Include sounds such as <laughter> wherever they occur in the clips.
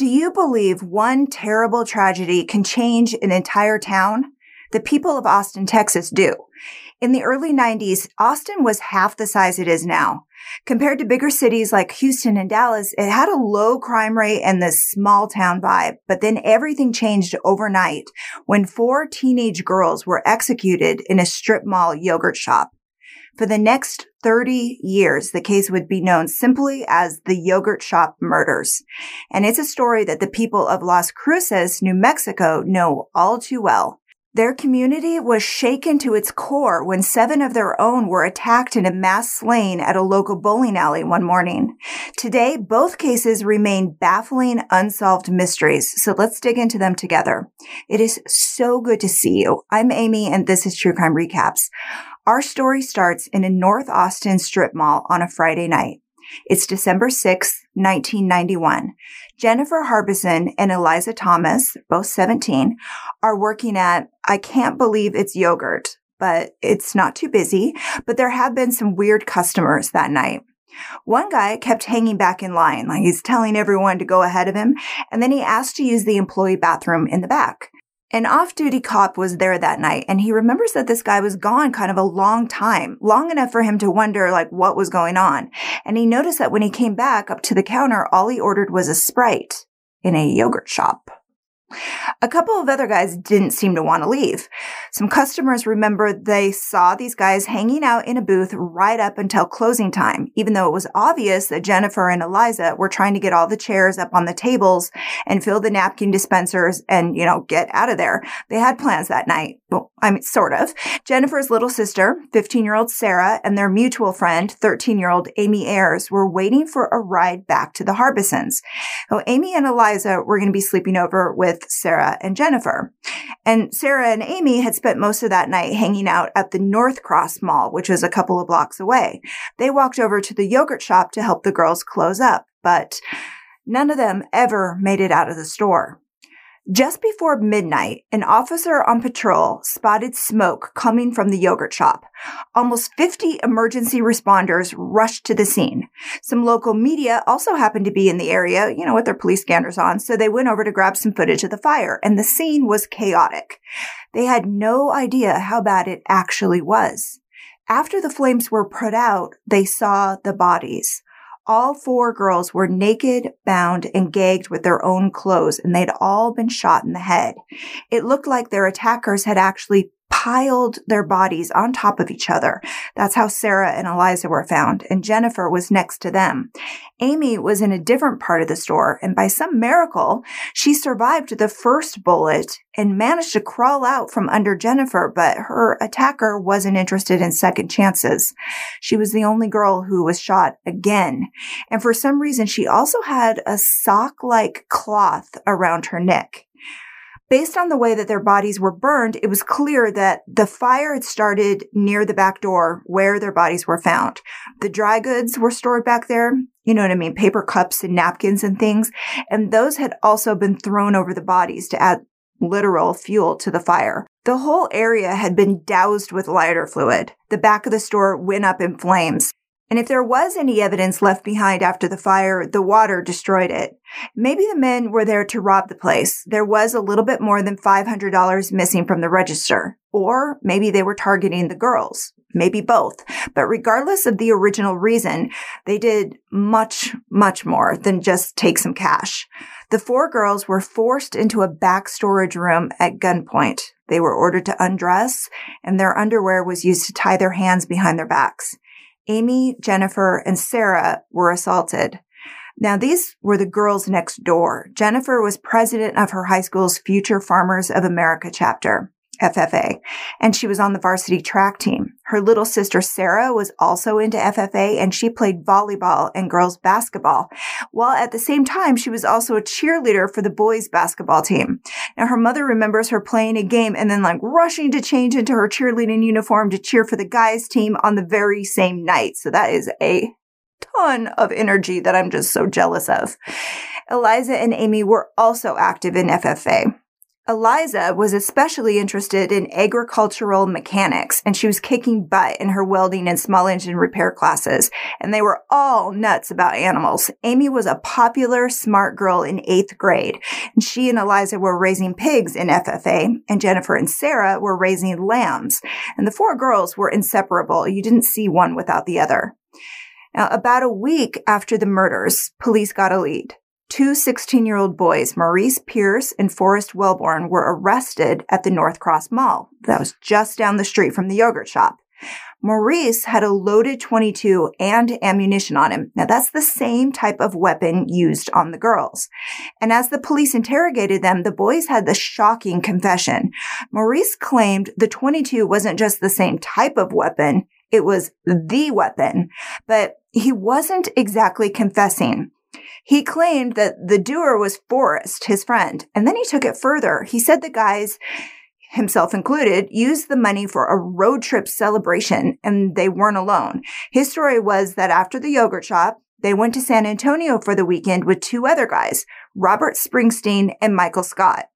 Do you believe one terrible tragedy can change an entire town? The people of Austin, Texas do. In the early 90s, Austin was half the size it is now. Compared to bigger cities like Houston and Dallas, it had a low crime rate and this small town vibe. But then everything changed overnight when four teenage girls were executed in a strip mall yogurt shop. For the next 30 years, the case would be known simply as the yogurt shop murders. And it's a story that the people of Las Cruces, New Mexico know all too well. Their community was shaken to its core when seven of their own were attacked in a mass slaying at a local bowling alley one morning. Today, both cases remain baffling, unsolved mysteries. So let's dig into them together. It is so good to see you. I'm Amy and this is True Crime Recaps. Our story starts in a North Austin strip mall on a Friday night. It's December 6, 1991. Jennifer Harbison and Eliza Thomas, both 17, are working at I Can't Believe It's Yogurt, but it's not too busy. But there have been some weird customers that night. One guy kept hanging back in line, like he's telling everyone to go ahead of him, and then he asked to use the employee bathroom in the back. An off duty cop was there that night and he remembers that this guy was gone kind of a long time, long enough for him to wonder like what was going on. And he noticed that when he came back up to the counter, all he ordered was a Sprite in a yogurt shop. A couple of other guys didn't seem to want to leave. Some customers remember they saw these guys hanging out in a booth right up until closing time, even though it was obvious that Jennifer and Eliza were trying to get all the chairs up on the tables and fill the napkin dispensers and, you know, get out of there. They had plans that night. Well, I mean, sort of. Jennifer's little sister, 15 year old Sarah, and their mutual friend, 13 year old Amy Ayers, were waiting for a ride back to the Harbisons. So Amy and Eliza were going to be sleeping over with with Sarah and Jennifer. And Sarah and Amy had spent most of that night hanging out at the North Cross Mall, which was a couple of blocks away. They walked over to the yogurt shop to help the girls close up, but none of them ever made it out of the store. Just before midnight, an officer on patrol spotted smoke coming from the yogurt shop. Almost 50 emergency responders rushed to the scene. Some local media also happened to be in the area, you know, with their police scanners on, so they went over to grab some footage of the fire, and the scene was chaotic. They had no idea how bad it actually was. After the flames were put out, they saw the bodies all four girls were naked, bound, and gagged with their own clothes, and they'd all been shot in the head. It looked like their attackers had actually piled their bodies on top of each other. That's how Sarah and Eliza were found, and Jennifer was next to them. Amy was in a different part of the store, and by some miracle, she survived the first bullet and managed to crawl out from under Jennifer, but her attacker wasn't interested in second chances. She was the only girl who was shot again. And for some reason, she also had a sock-like cloth around her neck. Based on the way that their bodies were burned, it was clear that the fire had started near the back door where their bodies were found. The dry goods were stored back there. You know what I mean? Paper cups and napkins and things. And those had also been thrown over the bodies to add literal fuel to the fire. The whole area had been doused with lighter fluid. The back of the store went up in flames. And if there was any evidence left behind after the fire, the water destroyed it. Maybe the men were there to rob the place. There was a little bit more than $500 missing from the register. Or maybe they were targeting the girls. Maybe both. But regardless of the original reason, they did much, much more than just take some cash. The four girls were forced into a back storage room at gunpoint. They were ordered to undress and their underwear was used to tie their hands behind their backs. Amy, Jennifer, and Sarah were assaulted. Now, these were the girls next door. Jennifer was president of her high school's Future Farmers of America chapter. FFA, and she was on the varsity track team. Her little sister Sarah was also into FFA and she played volleyball and girls basketball, while at the same time she was also a cheerleader for the boys basketball team. Now her mother remembers her playing a game and then like rushing to change into her cheerleading uniform to cheer for the guys team on the very same night. So that is a ton of energy that I'm just so jealous of. Eliza and Amy were also active in FFA. Eliza was especially interested in agricultural mechanics and she was kicking butt in her welding and small engine repair classes. And they were all nuts about animals. Amy was a popular, smart girl in eighth grade. And she and Eliza were raising pigs in FFA and Jennifer and Sarah were raising lambs. And the four girls were inseparable. You didn't see one without the other. Now, about a week after the murders, police got a lead. Two 16 year old boys, Maurice Pierce and Forrest Welborn, were arrested at the North Cross Mall. That was just down the street from the yogurt shop. Maurice had a loaded 22 and ammunition on him. Now that's the same type of weapon used on the girls. And as the police interrogated them, the boys had the shocking confession. Maurice claimed the 22 wasn't just the same type of weapon, it was the weapon, but he wasn't exactly confessing. He claimed that the doer was Forrest, his friend, and then he took it further. He said the guys, himself included, used the money for a road trip celebration and they weren't alone. His story was that after the yogurt shop, they went to San Antonio for the weekend with two other guys, Robert Springsteen and Michael Scott.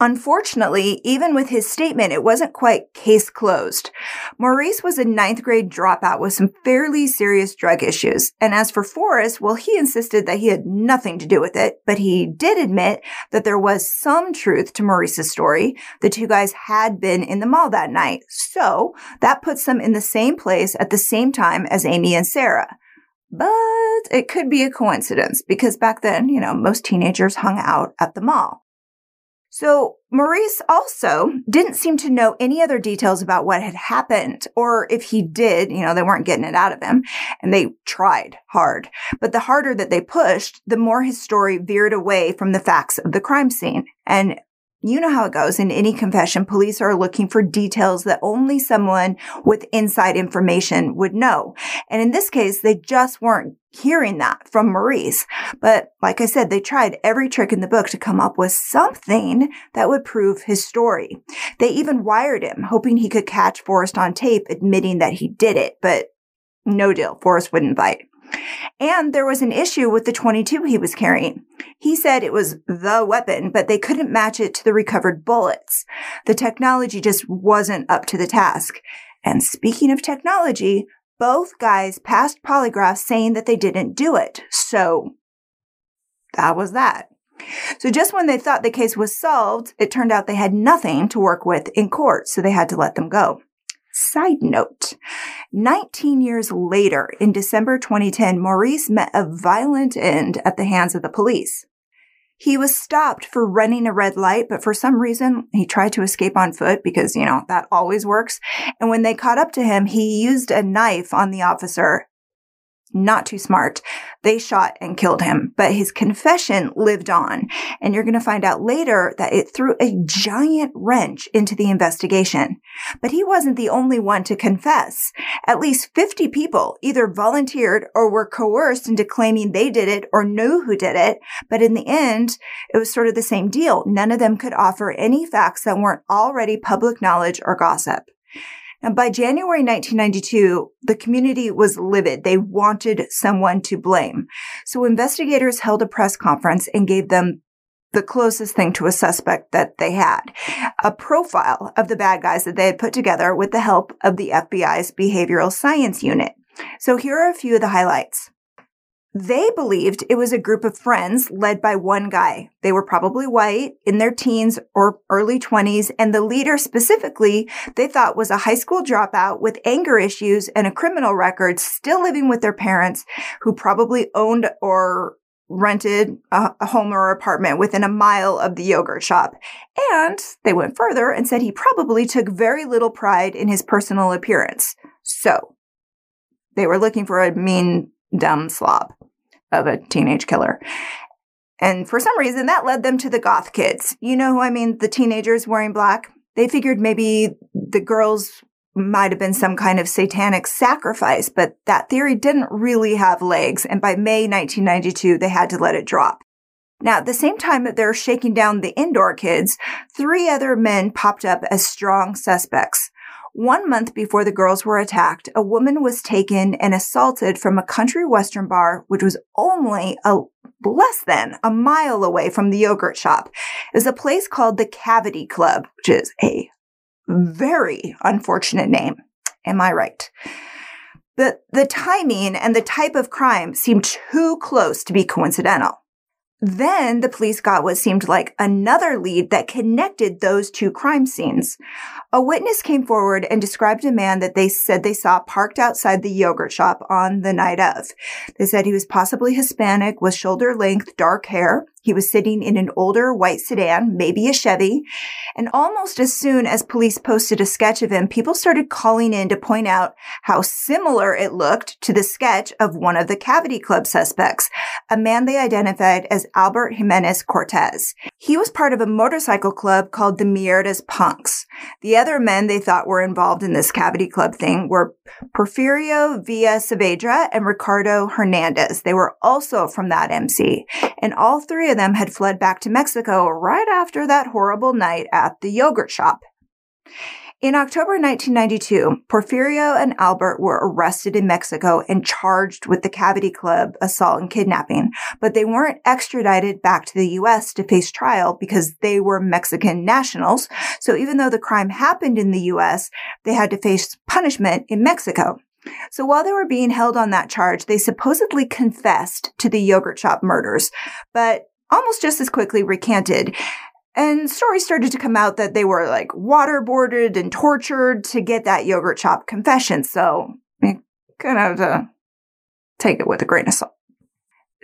Unfortunately, even with his statement, it wasn't quite case closed. Maurice was a ninth grade dropout with some fairly serious drug issues. And as for Forrest, well, he insisted that he had nothing to do with it, but he did admit that there was some truth to Maurice's story. The two guys had been in the mall that night. So that puts them in the same place at the same time as Amy and Sarah. But it could be a coincidence because back then, you know, most teenagers hung out at the mall. So Maurice also didn't seem to know any other details about what had happened, or if he did, you know, they weren't getting it out of him, and they tried hard. But the harder that they pushed, the more his story veered away from the facts of the crime scene. And you know how it goes in any confession. Police are looking for details that only someone with inside information would know. And in this case, they just weren't hearing that from Maurice. But like I said, they tried every trick in the book to come up with something that would prove his story. They even wired him, hoping he could catch Forrest on tape admitting that he did it, but no deal. Forrest wouldn't bite. And there was an issue with the 22 he was carrying. He said it was the weapon, but they couldn't match it to the recovered bullets. The technology just wasn't up to the task. And speaking of technology, both guys passed polygraphs saying that they didn't do it. So that was that. So just when they thought the case was solved, it turned out they had nothing to work with in court, so they had to let them go. Side note 19 years later, in December 2010, Maurice met a violent end at the hands of the police. He was stopped for running a red light, but for some reason he tried to escape on foot because, you know, that always works. And when they caught up to him, he used a knife on the officer not too smart. They shot and killed him, but his confession lived on. And you're going to find out later that it threw a giant wrench into the investigation. But he wasn't the only one to confess. At least 50 people either volunteered or were coerced into claiming they did it or knew who did it. But in the end, it was sort of the same deal. None of them could offer any facts that weren't already public knowledge or gossip. And by January 1992, the community was livid. They wanted someone to blame. So investigators held a press conference and gave them the closest thing to a suspect that they had a profile of the bad guys that they had put together with the help of the FBI's behavioral science unit. So here are a few of the highlights. They believed it was a group of friends led by one guy. They were probably white, in their teens or early 20s, and the leader specifically they thought was a high school dropout with anger issues and a criminal record, still living with their parents, who probably owned or rented a, a, home or apartment within a mile of the yogurt shop. And they went further and said he probably took very little pride in his personal appearance. So they were looking for a mean, dumb slob of a teenage killer. And for some reason, that led them to the goth kids. You know who I mean? The teenagers wearing black. They figured maybe the girls might have been some kind of satanic sacrifice, but that theory didn't really have legs. And by May 1992, they had to let it drop. Now, at the same time that they're shaking down the indoor kids, three other men popped up as strong suspects. One month before the girls were attacked, a woman was taken and assaulted from a country western bar, which was only a less than a mile away from the yogurt shop. It was a place called the Cavity Club, which is a very unfortunate name. Am I right? The, the timing and the type of crime seemed too close to be coincidental. Then the police got what seemed like another lead that connected those two crime scenes. A witness came forward and described a man that they said they saw parked outside the yogurt shop on the night of. They said he was possibly Hispanic with shoulder length dark hair. He was sitting in an older white sedan, maybe a Chevy. And almost as soon as police posted a sketch of him, people started calling in to point out how similar it looked to the sketch of one of the Cavity Club suspects, a man they identified as Albert Jimenez Cortez. He was part of a motorcycle club called the Mierdas Punks. The other men they thought were involved in this Cavity Club thing were Porfirio Villa Saavedra and Ricardo Hernandez. They were also from that MC. And all three of them had fled back to Mexico right after that horrible night at the yogurt shop. In October 1992, Porfirio and Albert were arrested in Mexico and charged with the Cavity Club assault and kidnapping, but they weren't extradited back to the U.S. to face trial because they were Mexican nationals. So even though the crime happened in the U.S., they had to face punishment in Mexico. So while they were being held on that charge, they supposedly confessed to the yogurt shop murders, but almost just as quickly recanted. And stories started to come out that they were like waterboarded and tortured to get that yogurt shop confession. So kind of uh, take it with a grain of salt.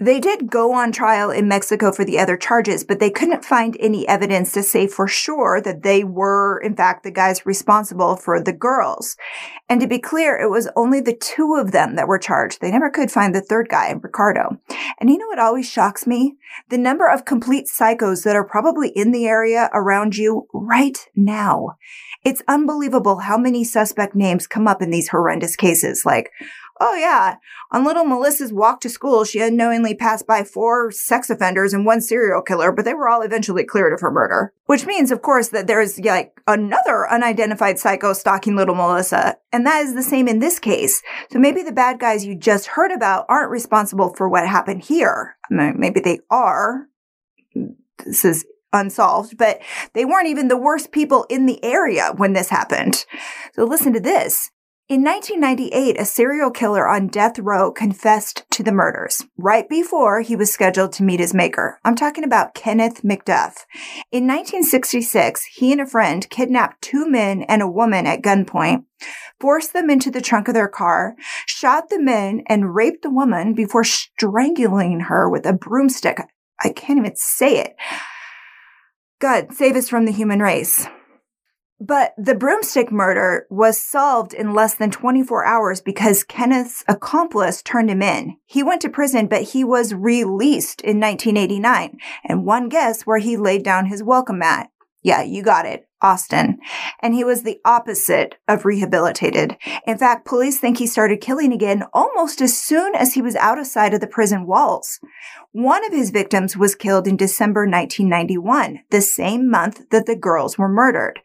They did go on trial in Mexico for the other charges, but they couldn't find any evidence to say for sure that they were, in fact, the guys responsible for the girls. And to be clear, it was only the two of them that were charged. They never could find the third guy, Ricardo. And you know what always shocks me? The number of complete psychos that are probably in the area around you right now. It's unbelievable how many suspect names come up in these horrendous cases. Like, Oh yeah. On little Melissa's walk to school, she unknowingly passed by four sex offenders and one serial killer, but they were all eventually cleared of her murder. Which means, of course, that there's like another unidentified psycho stalking little Melissa. And that is the same in this case. So maybe the bad guys you just heard about aren't responsible for what happened here. Maybe they are. This is unsolved, but they weren't even the worst people in the area when this happened. So listen to this. In 1998, a serial killer on death row confessed to the murders right before he was scheduled to meet his maker. I'm talking about Kenneth McDuff. In 1966, he and a friend kidnapped two men and a woman at gunpoint, forced them into the trunk of their car, shot the men, and raped the woman before strangling her with a broomstick. I can't even say it. God, save us from the human race. But the broomstick murder was solved in less than 24 hours because Kenneth's accomplice turned him in. He went to prison, but he was released in 1989. And one guess where he laid down his welcome mat. Yeah, you got it. Austin. And he was the opposite of rehabilitated. In fact, police think he started killing again almost as soon as he was out of sight of the prison walls. One of his victims was killed in December 1991, the same month that the girls were murdered.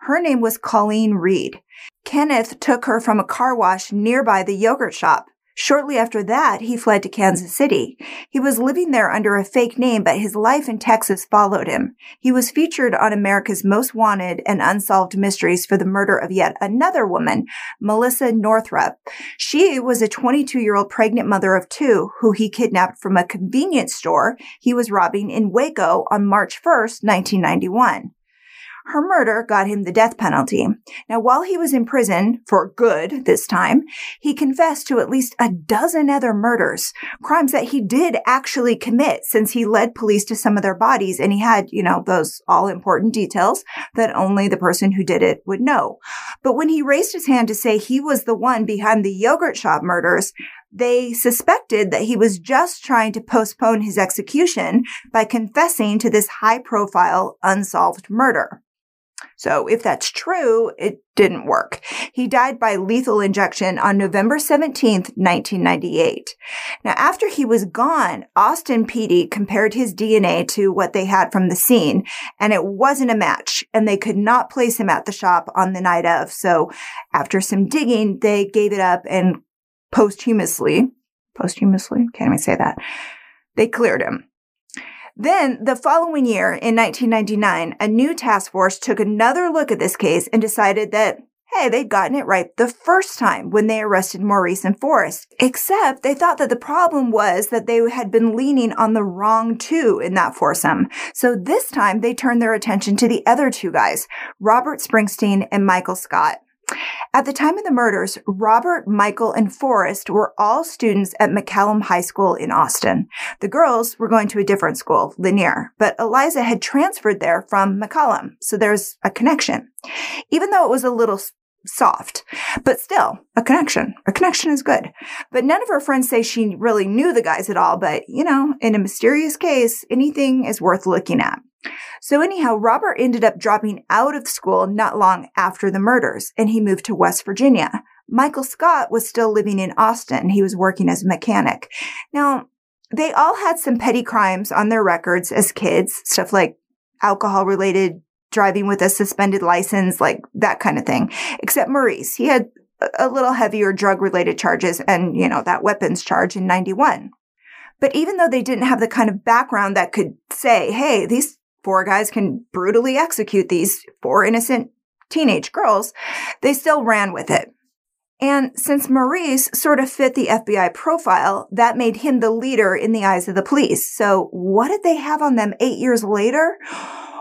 Her name was Colleen Reed. Kenneth took her from a car wash nearby the yogurt shop. Shortly after that, he fled to Kansas City. He was living there under a fake name, but his life in Texas followed him. He was featured on America's Most Wanted and Unsolved Mysteries for the murder of yet another woman, Melissa Northrup. She was a 22 year old pregnant mother of two who he kidnapped from a convenience store he was robbing in Waco on March 1st, 1991. Her murder got him the death penalty. Now, while he was in prison for good this time, he confessed to at least a dozen other murders, crimes that he did actually commit since he led police to some of their bodies and he had, you know, those all important details that only the person who did it would know. But when he raised his hand to say he was the one behind the yogurt shop murders, they suspected that he was just trying to postpone his execution by confessing to this high profile unsolved murder. So if that's true, it didn't work. He died by lethal injection on November 17th, 1998. Now, after he was gone, Austin PD compared his DNA to what they had from the scene, and it wasn't a match, and they could not place him at the shop on the night of. So after some digging, they gave it up and posthumously, posthumously, can't even say that, they cleared him. Then, the following year, in 1999, a new task force took another look at this case and decided that, hey, they'd gotten it right the first time when they arrested Maurice and Forrest. Except they thought that the problem was that they had been leaning on the wrong two in that foursome. So this time they turned their attention to the other two guys, Robert Springsteen and Michael Scott. At the time of the murders, Robert, Michael, and Forrest were all students at McCallum High School in Austin. The girls were going to a different school, Lanier, but Eliza had transferred there from McCallum, so there's a connection. Even though it was a little soft, but still a connection. A connection is good. But none of her friends say she really knew the guys at all, but you know, in a mysterious case, anything is worth looking at. So anyhow, Robert ended up dropping out of school not long after the murders and he moved to West Virginia. Michael Scott was still living in Austin. He was working as a mechanic. Now, they all had some petty crimes on their records as kids, stuff like alcohol related driving with a suspended license, like that kind of thing. Except Maurice, he had a little heavier drug related charges and, you know, that weapons charge in 91. But even though they didn't have the kind of background that could say, hey, these four guys can brutally execute these four innocent teenage girls, they still ran with it. And since Maurice sort of fit the FBI profile, that made him the leader in the eyes of the police. So what did they have on them eight years later?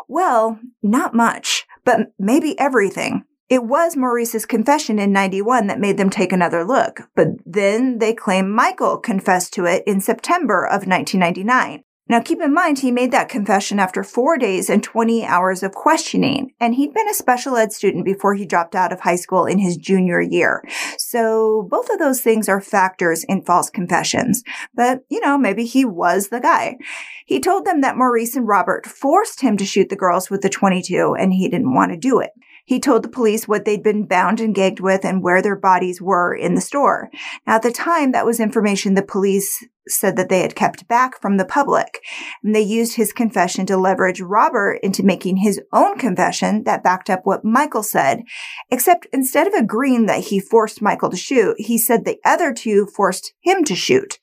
Well, not much, but maybe everything. It was Maurice's confession in 91 that made them take another look, but then they claim Michael confessed to it in September of 1999. Now keep in mind, he made that confession after four days and 20 hours of questioning, and he'd been a special ed student before he dropped out of high school in his junior year. So both of those things are factors in false confessions. But, you know, maybe he was the guy. He told them that Maurice and Robert forced him to shoot the girls with the 22 and he didn't want to do it. He told the police what they'd been bound and gagged with and where their bodies were in the store. Now, at the time, that was information the police said that they had kept back from the public. And they used his confession to leverage Robert into making his own confession that backed up what Michael said. Except instead of agreeing that he forced Michael to shoot, he said the other two forced him to shoot.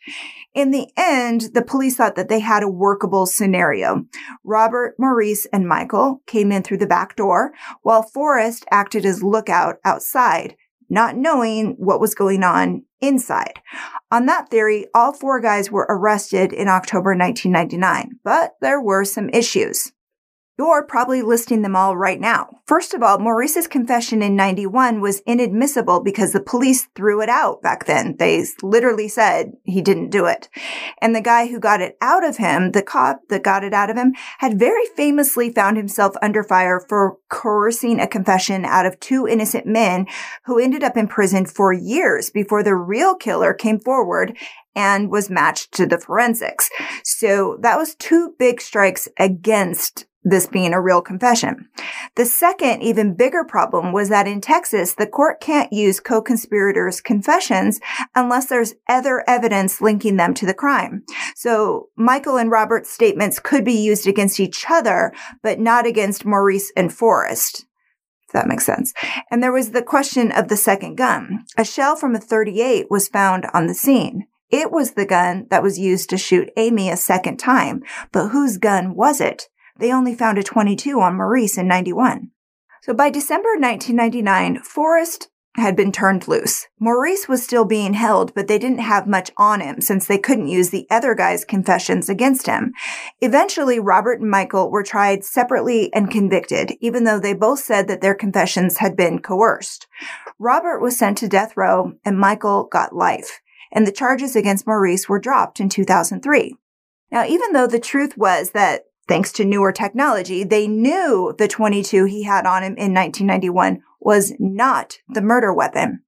In the end, the police thought that they had a workable scenario. Robert, Maurice, and Michael came in through the back door, while Forrest acted as lookout outside, not knowing what was going on inside. On that theory, all four guys were arrested in October 1999, but there were some issues. You're probably listing them all right now. First of all, Maurice's confession in 91 was inadmissible because the police threw it out back then. They literally said he didn't do it. And the guy who got it out of him, the cop that got it out of him, had very famously found himself under fire for coercing a confession out of two innocent men who ended up in prison for years before the real killer came forward and was matched to the forensics. So that was two big strikes against this being a real confession. The second, even bigger problem was that in Texas, the court can't use co-conspirators' confessions unless there's other evidence linking them to the crime. So Michael and Robert's statements could be used against each other, but not against Maurice and Forrest. If that makes sense. And there was the question of the second gun. A shell from a 38 was found on the scene. It was the gun that was used to shoot Amy a second time, but whose gun was it? They only found a 22 on Maurice in 91. So by December 1999, Forrest had been turned loose. Maurice was still being held, but they didn't have much on him since they couldn't use the other guy's confessions against him. Eventually, Robert and Michael were tried separately and convicted, even though they both said that their confessions had been coerced. Robert was sent to death row and Michael got life, and the charges against Maurice were dropped in 2003. Now, even though the truth was that Thanks to newer technology, they knew the 22 he had on him in 1991 was not the murder weapon.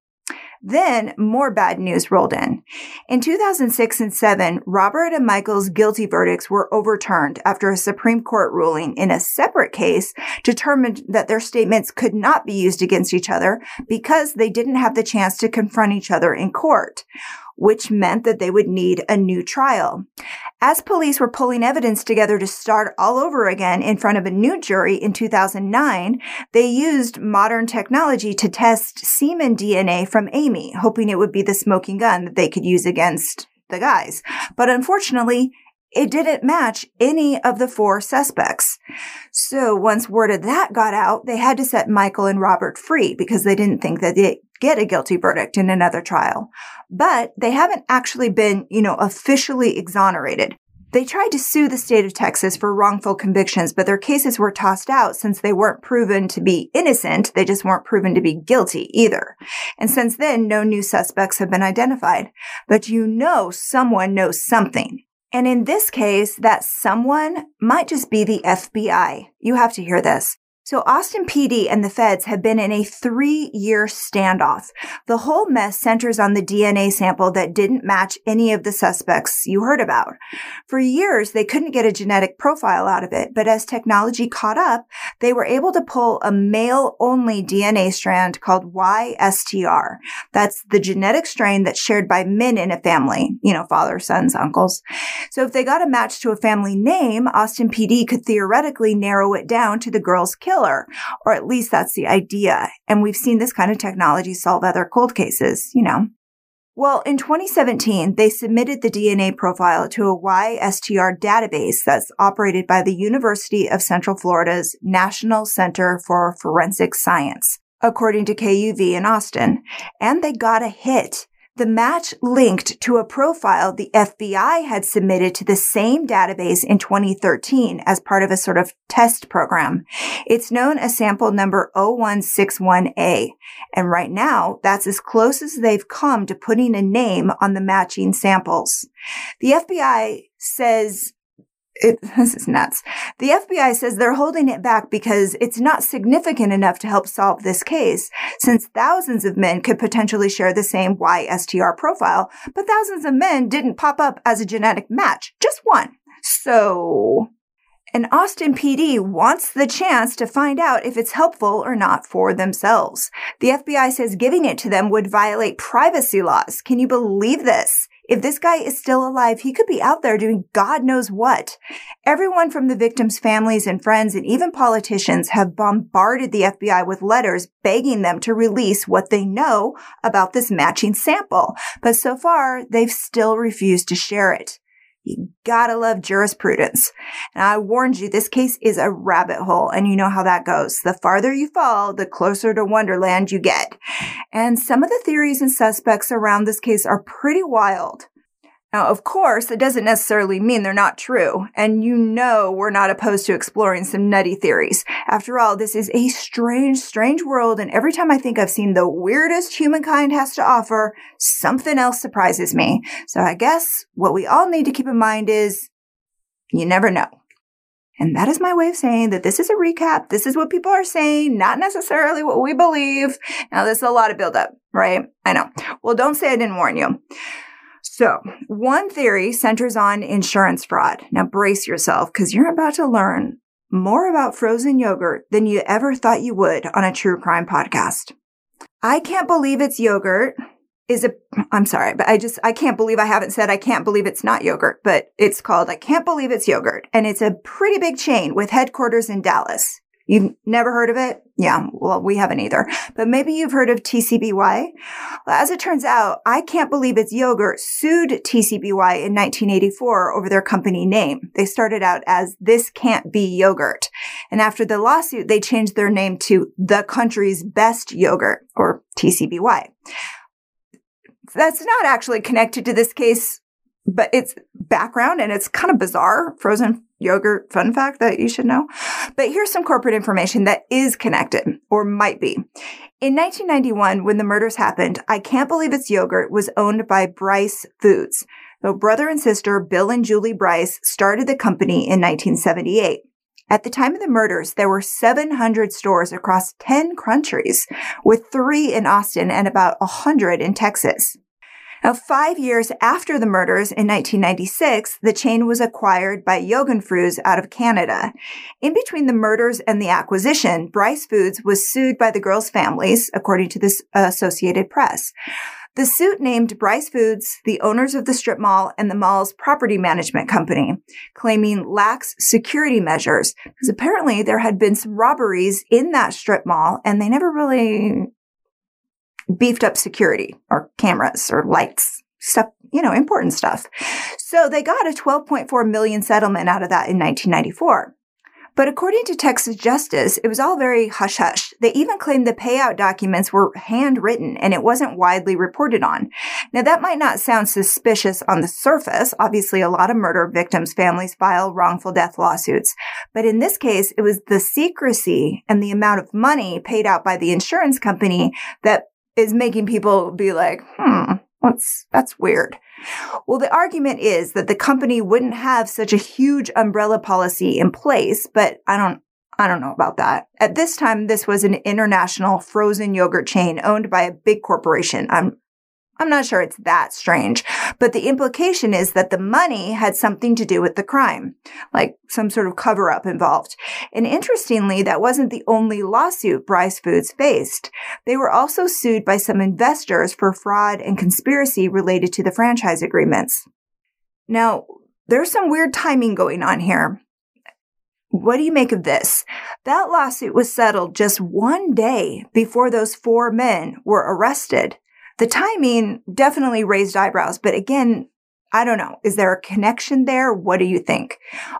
Then more bad news rolled in. In 2006 and 7, Robert and Michael's guilty verdicts were overturned after a Supreme Court ruling in a separate case determined that their statements could not be used against each other because they didn't have the chance to confront each other in court which meant that they would need a new trial. As police were pulling evidence together to start all over again in front of a new jury in 2009, they used modern technology to test semen DNA from Amy, hoping it would be the smoking gun that they could use against the guys. But unfortunately, it didn't match any of the four suspects. So once word of that got out, they had to set Michael and Robert free because they didn't think that they'd get a guilty verdict in another trial. But they haven't actually been, you know, officially exonerated. They tried to sue the state of Texas for wrongful convictions, but their cases were tossed out since they weren't proven to be innocent. They just weren't proven to be guilty either. And since then, no new suspects have been identified. But you know someone knows something. And in this case, that someone might just be the FBI. You have to hear this. So Austin PD and the feds have been in a three year standoff. The whole mess centers on the DNA sample that didn't match any of the suspects you heard about. For years, they couldn't get a genetic profile out of it, but as technology caught up, they were able to pull a male only DNA strand called YSTR. That's the genetic strain that's shared by men in a family, you know, fathers, sons, uncles. So if they got a match to a family name, Austin PD could theoretically narrow it down to the girl's killer killer, or at least that's the idea. And we've seen this kind of technology solve other cold cases, you know. Well, in 2017, they submitted the DNA profile to a YSTR database that's operated by the University of Central Florida's National Center for Forensic Science, according to KVUE in Austin. And they got a hit. The match linked to a profile the FBI had submitted to the same database in 2013 as part of a sort of test program. It's known as sample number 0161A. And right now, that's as close as they've come to putting a name on the matching samples. The FBI says it, <laughs> this is nuts. The FBI says they're holding it back because it's not significant enough to help solve this case, since thousands of men could potentially share the same YSTR profile, but thousands of men didn't pop up as a genetic match, just one. So, and Austin PD wants the chance to find out if it's helpful or not for themselves. The FBI says giving it to them would violate privacy laws. Can you believe this? If this guy is still alive, he could be out there doing God knows what. Everyone from the victims' families and friends and even politicians have bombarded the FBI with letters begging them to release what they know about this matching sample. But so far, they've still refused to share it. You gotta love jurisprudence. And I warned you, this case is a rabbit hole, and you know how that goes. The farther you fall, the closer to Wonderland you get. And some of the theories and suspects around this case are pretty wild. Now, of course, it doesn't necessarily mean they're not true. And you know we're not opposed to exploring some nutty theories. After all, this is a strange, strange world. And every time I think I've seen the weirdest humankind has to offer, something else surprises me. So I guess what we all need to keep in mind is you never know. And that is my way of saying that this is a recap. This is what people are saying, not necessarily what we believe. Now, there's a lot of buildup, right? I know. Well, don't say I didn't warn you. So, one theory centers on insurance fraud. Now, brace yourself because you're about to learn more about frozen yogurt than you ever thought you would on a true crime podcast. I can't believe it's yogurt is a, I'm sorry, but I just, I can't believe I haven't said I can't believe it's not yogurt, but it's called I can't believe it's yogurt. And it's a pretty big chain with headquarters in Dallas. You've never heard of it? Yeah, well, we haven't either. But maybe you've heard of TCBY. Well, as it turns out, I can't believe it's yogurt sued TCBY in 1984 over their company name. They started out as This Can't Be Yogurt. And after the lawsuit, they changed their name to The Country's Best Yogurt or TCBY. That's not actually connected to this case but it's background and it's kind of bizarre frozen yogurt fun fact that you should know. But here's some corporate information that is connected or might be. In 1991, when the murders happened, I can't believe it's yogurt was owned by Brice Foods. The brother and sister Bill and Julie Brice started the company in 1978. At the time of the murders, there were 700 stores across 10 countries, with three in Austin and about 100 in Texas. Now, five years after the murders in 1996, the chain was acquired by Yogen Foods out of Canada. In between the murders and the acquisition, Brice Foods was sued by the girls' families, according to the Associated Press. The suit named Brice Foods the owners of the strip mall and the mall's property management company, claiming lax security measures because apparently there had been some robberies in that strip mall and they never really beefed up security or cameras or lights, stuff, you know, important stuff. So they got a 12.4 million settlement out of that in 1994. But according to Texas Justice, it was all very hush hush. They even claimed the payout documents were handwritten and it wasn't widely reported on. Now that might not sound suspicious on the surface. Obviously, a lot of murder victims' families file wrongful death lawsuits. But in this case, it was the secrecy and the amount of money paid out by the insurance company that is making people be like, hmm, that's, that's weird. Well, the argument is that the company wouldn't have such a huge umbrella policy in place, but I don't, I don't know about that. At this time, this was an international frozen yogurt chain owned by a big corporation. I'm I'm not sure it's that strange, but the implication is that the money had something to do with the crime, like some sort of cover up involved. And interestingly, that wasn't the only lawsuit Brice Foods faced. They were also sued by some investors for fraud and conspiracy related to the franchise agreements. Now, there's some weird timing going on here. What do you make of this? That lawsuit was settled just one day before those four men were arrested. The timing definitely raised eyebrows, but again, I don't know. Is there a connection there? What do you think?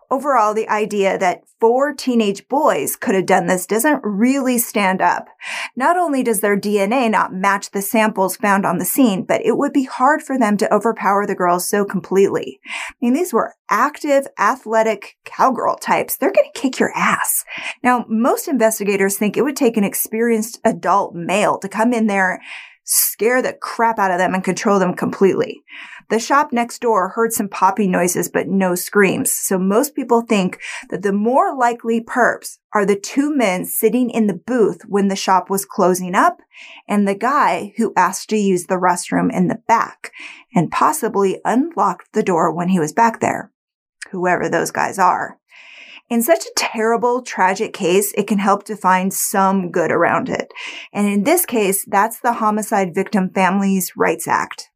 Overall, the idea that four teenage boys could have done this doesn't really stand up. Not only does their DNA not match the samples found on the scene, but it would be hard for them to overpower the girls so completely. I mean, these were active, athletic cowgirl types. They're going to kick your ass. Now, most investigators think it would take an experienced adult male to come in there scare the crap out of them and control them completely. The shop next door heard some popping noises, but no screams. So most people think that the more likely perps are the two men sitting in the booth when the shop was closing up and the guy who asked to use the restroom in the back and possibly unlocked the door when he was back there. Whoever those guys are. In such a terrible, tragic case, it can help to find some good around it. And in this case, that's the Homicide Victim Families Rights Act.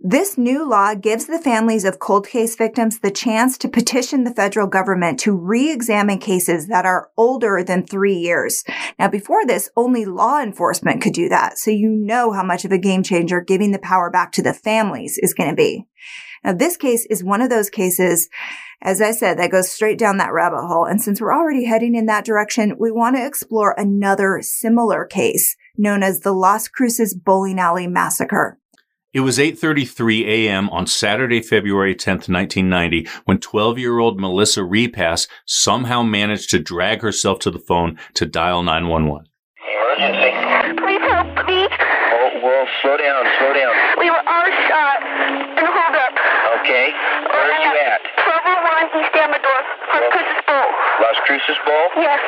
This new law gives the families of cold case victims the chance to petition the federal government to re-examine cases that are older than three years. Now, before this, only law enforcement could do that. So you know how much of a game changer giving the power back to the families is going to be. Now, this case is one of those cases as I said, that goes straight down that rabbit hole. And since we're already heading in that direction, we want to explore another similar case known as the Las Cruces Bowling Alley Massacre. It was 8:33 a.m. on Saturday, February 10th, 1990, when 12-year-old Melissa Repass somehow managed to drag herself to the phone to dial 911. Emergency. Please help me. Oh, well, slow down, slow down. We were all shot and hold up. Uh, Okay. Where are you at? 1201 East Amador, Las Cruces Bowl. Las Cruces Bowl? Yes.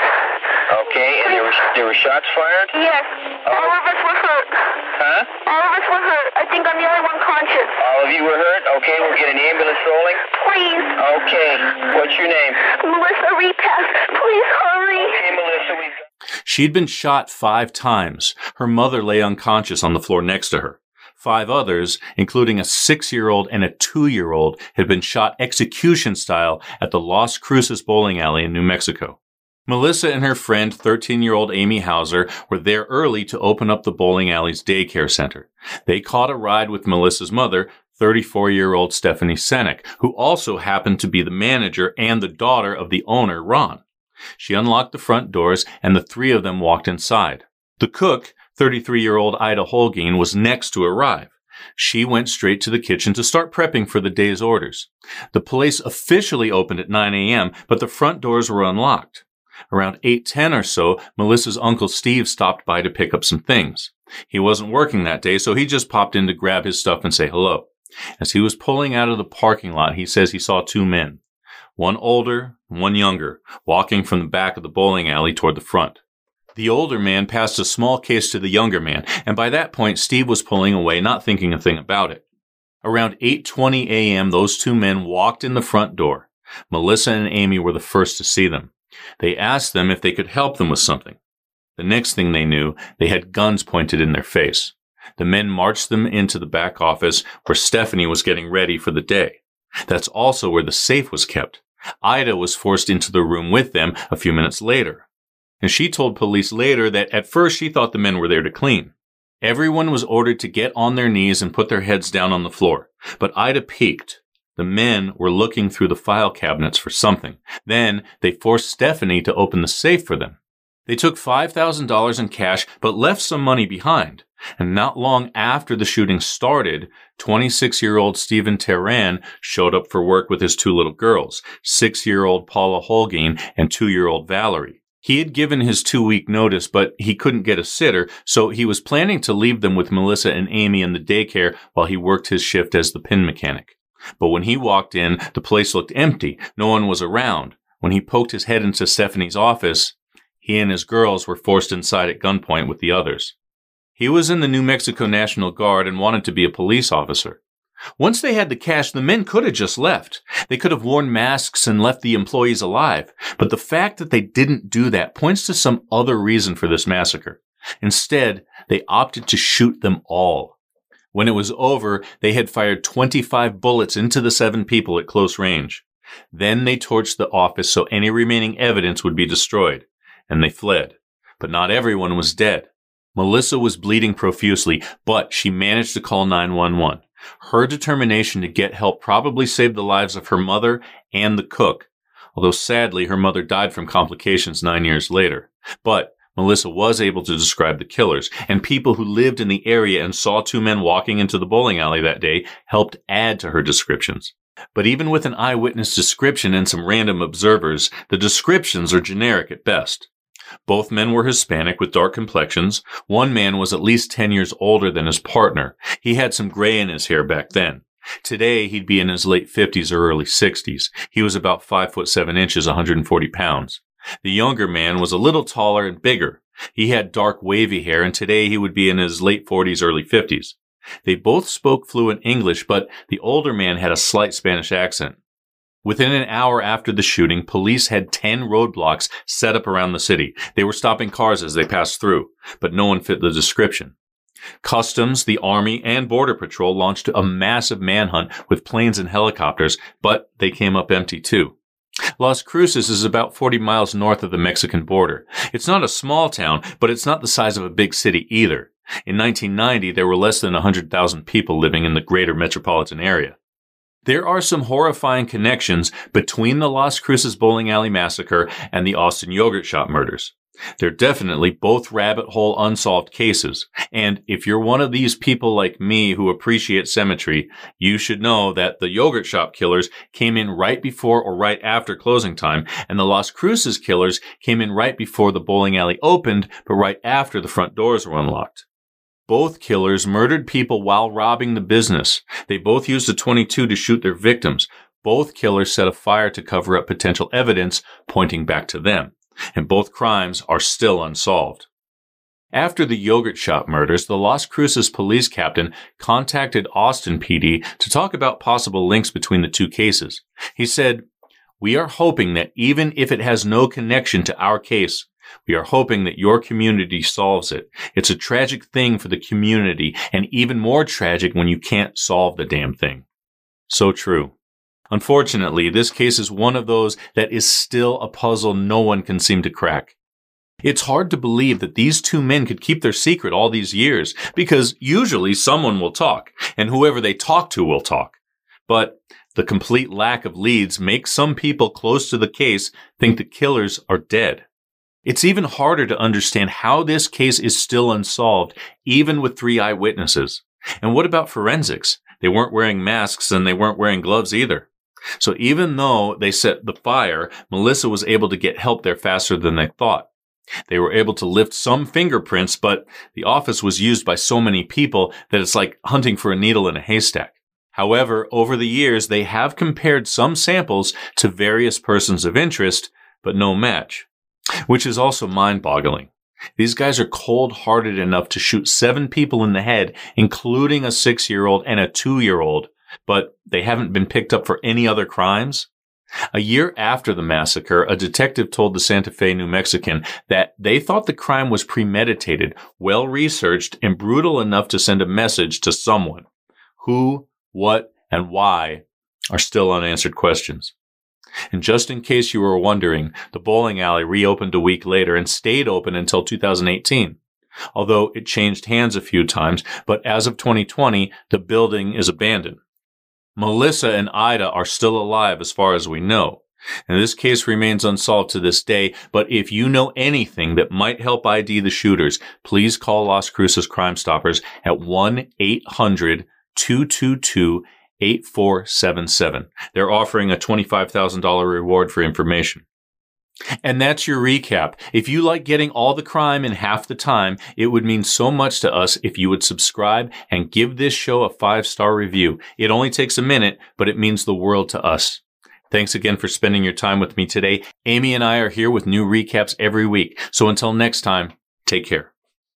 Okay, and there were there were shots fired? Yes. Oh. All of us were hurt. Huh? All of us were hurt. I think I'm the only one conscious. All of you were hurt? Okay, we'll get an ambulance rolling. Please. Okay. What's your name? Melissa Repass. Please hurry. Okay, Melissa, we've She'd been shot five times. Her mother lay unconscious on the floor next to her. Five others, including a six-year-old and a two-year-old, had been shot execution style at the Las Cruces bowling alley in New Mexico. Melissa and her friend, 13-year-old Amy Houser, were there early to open up the bowling alley's daycare center. They caught a ride with Melissa's mother, 34-year-old Stephanie Senac, who also happened to be the manager and the daughter of the owner, Ron. She unlocked the front doors and the three of them walked inside. The cook, 33 year old Ida Holguin, was next to arrive. She went straight to the kitchen to start prepping for the day's orders. The place officially opened at 9 a.m., but the front doors were unlocked. Around 8:10 or so, Melissa's uncle Steve stopped by to pick up some things. He wasn't working that day, so he just popped in to grab his stuff and say hello. As he was pulling out of the parking lot, he says he saw two men. One older, one younger, walking from the back of the bowling alley toward the front. The older man passed a small case to the younger man, and by that point Steve was pulling away, not thinking a thing about it. Around 8:20 a.m., those two men walked in the front door. Melissa and Amy were the first to see them. They asked them if they could help them with something. The next thing they knew, they had guns pointed in their face. The men marched them into the back office where Stephanie was getting ready for the day. That's also where the safe was kept. Ida was forced into the room with them a few minutes later. And she told police later that at first she thought the men were there to clean. Everyone was ordered to get on their knees and put their heads down on the floor. But Ida peeked. The men were looking through the file cabinets for something. Then they forced Stephanie to open the safe for them. They took $5,000 in cash, but left some money behind. And not long after the shooting started, 26 year old Stephen Teran showed up for work with his two little girls, six year old Paula Holguin and two year old Valerie. He had given his two week notice, but he couldn't get a sitter, so he was planning to leave them with Melissa and Amy in the daycare while he worked his shift as the pin mechanic. But when he walked in, the place looked empty. No one was around. When he poked his head into Stephanie's office, he and his girls were forced inside at gunpoint with the others. He was in the New Mexico National Guard and wanted to be a police officer. Once they had the cash, the men could have just left. They could have worn masks and left the employees alive. But the fact that they didn't do that points to some other reason for this massacre. Instead, they opted to shoot them all. When it was over, they had fired 25 bullets into the seven people at close range. Then they torched the office so any remaining evidence would be destroyed. And they fled. But not everyone was dead. Melissa was bleeding profusely, but she managed to call 911. Her determination to get help probably saved the lives of her mother and the cook, although sadly her mother died from complications nine years later. But Melissa was able to describe the killers, and people who lived in the area and saw two men walking into the bowling alley that day helped add to her descriptions. But even with an eyewitness description and some random observers, the descriptions are generic at best. Both men were Hispanic with dark complexions. One man was at least 10 years older than his partner. He had some gray in his hair back then. Today, he'd be in his late 50s or early 60s. He was about 5 foot 7 inches, 140 pounds. The younger man was a little taller and bigger. He had dark wavy hair and today he would be in his late 40s, early 50s. They both spoke fluent English, but the older man had a slight Spanish accent. Within an hour after the shooting, police had 10 roadblocks set up around the city. They were stopping cars as they passed through, but no one fit the description. Customs, the Army, and Border Patrol launched a massive manhunt with planes and helicopters, but they came up empty too. Las Cruces is about 40 miles north of the Mexican border. It's not a small town, but it's not the size of a big city either. In 1990, there were less than 100,000 people living in the greater metropolitan area. There are some horrifying connections between the Las Cruces Bowling Alley Massacre and the Austin Yogurt Shop murders. They're definitely both rabbit hole unsolved cases. And if you're one of these people like me who appreciate symmetry, you should know that the yogurt shop killers came in right before or right after closing time, and the Las Cruces killers came in right before the bowling alley opened, but right after the front doors were unlocked. Both killers murdered people while robbing the business. They both used a 22 to shoot their victims. Both killers set a fire to cover up potential evidence pointing back to them. And both crimes are still unsolved. After the yogurt shop murders, the Las Cruces police captain contacted Austin PD to talk about possible links between the two cases. He said, We are hoping that even if it has no connection to our case, we are hoping that your community solves it. It's a tragic thing for the community and even more tragic when you can't solve the damn thing. So true. Unfortunately, this case is one of those that is still a puzzle no one can seem to crack. It's hard to believe that these two men could keep their secret all these years because usually someone will talk and whoever they talk to will talk. But the complete lack of leads makes some people close to the case think the killers are dead. It's even harder to understand how this case is still unsolved, even with three eyewitnesses. And what about forensics? They weren't wearing masks and they weren't wearing gloves either. So even though they set the fire, Melissa was able to get help there faster than they thought. They were able to lift some fingerprints, but the office was used by so many people that it's like hunting for a needle in a haystack. However, over the years, they have compared some samples to various persons of interest, but no match, which is also mind boggling. These guys are cold hearted enough to shoot seven people in the head, including a six year old and a two year old, but they haven't been picked up for any other crimes. A year after the massacre, a detective told the Santa Fe New Mexican that they thought the crime was premeditated, well researched, and brutal enough to send a message to someone. Who, what, and why are still unanswered questions. And just in case you were wondering, the bowling alley reopened a week later and stayed open until 2018. Although it changed hands a few times, but as of 2020, the building is abandoned. Melissa and Ida are still alive as far as we know. And this case remains unsolved to this day, but if you know anything that might help ID the shooters, please call Las Cruces Crime Stoppers at 1-800 222 8477. They're offering a $25,000 reward for information. And that's your recap. If you like getting all the crime in half the time, it would mean so much to us if you would subscribe and give this show a five star review. It only takes a minute, but it means the world to us. Thanks again for spending your time with me today. Amy and I are here with new recaps every week. So until next time, take care.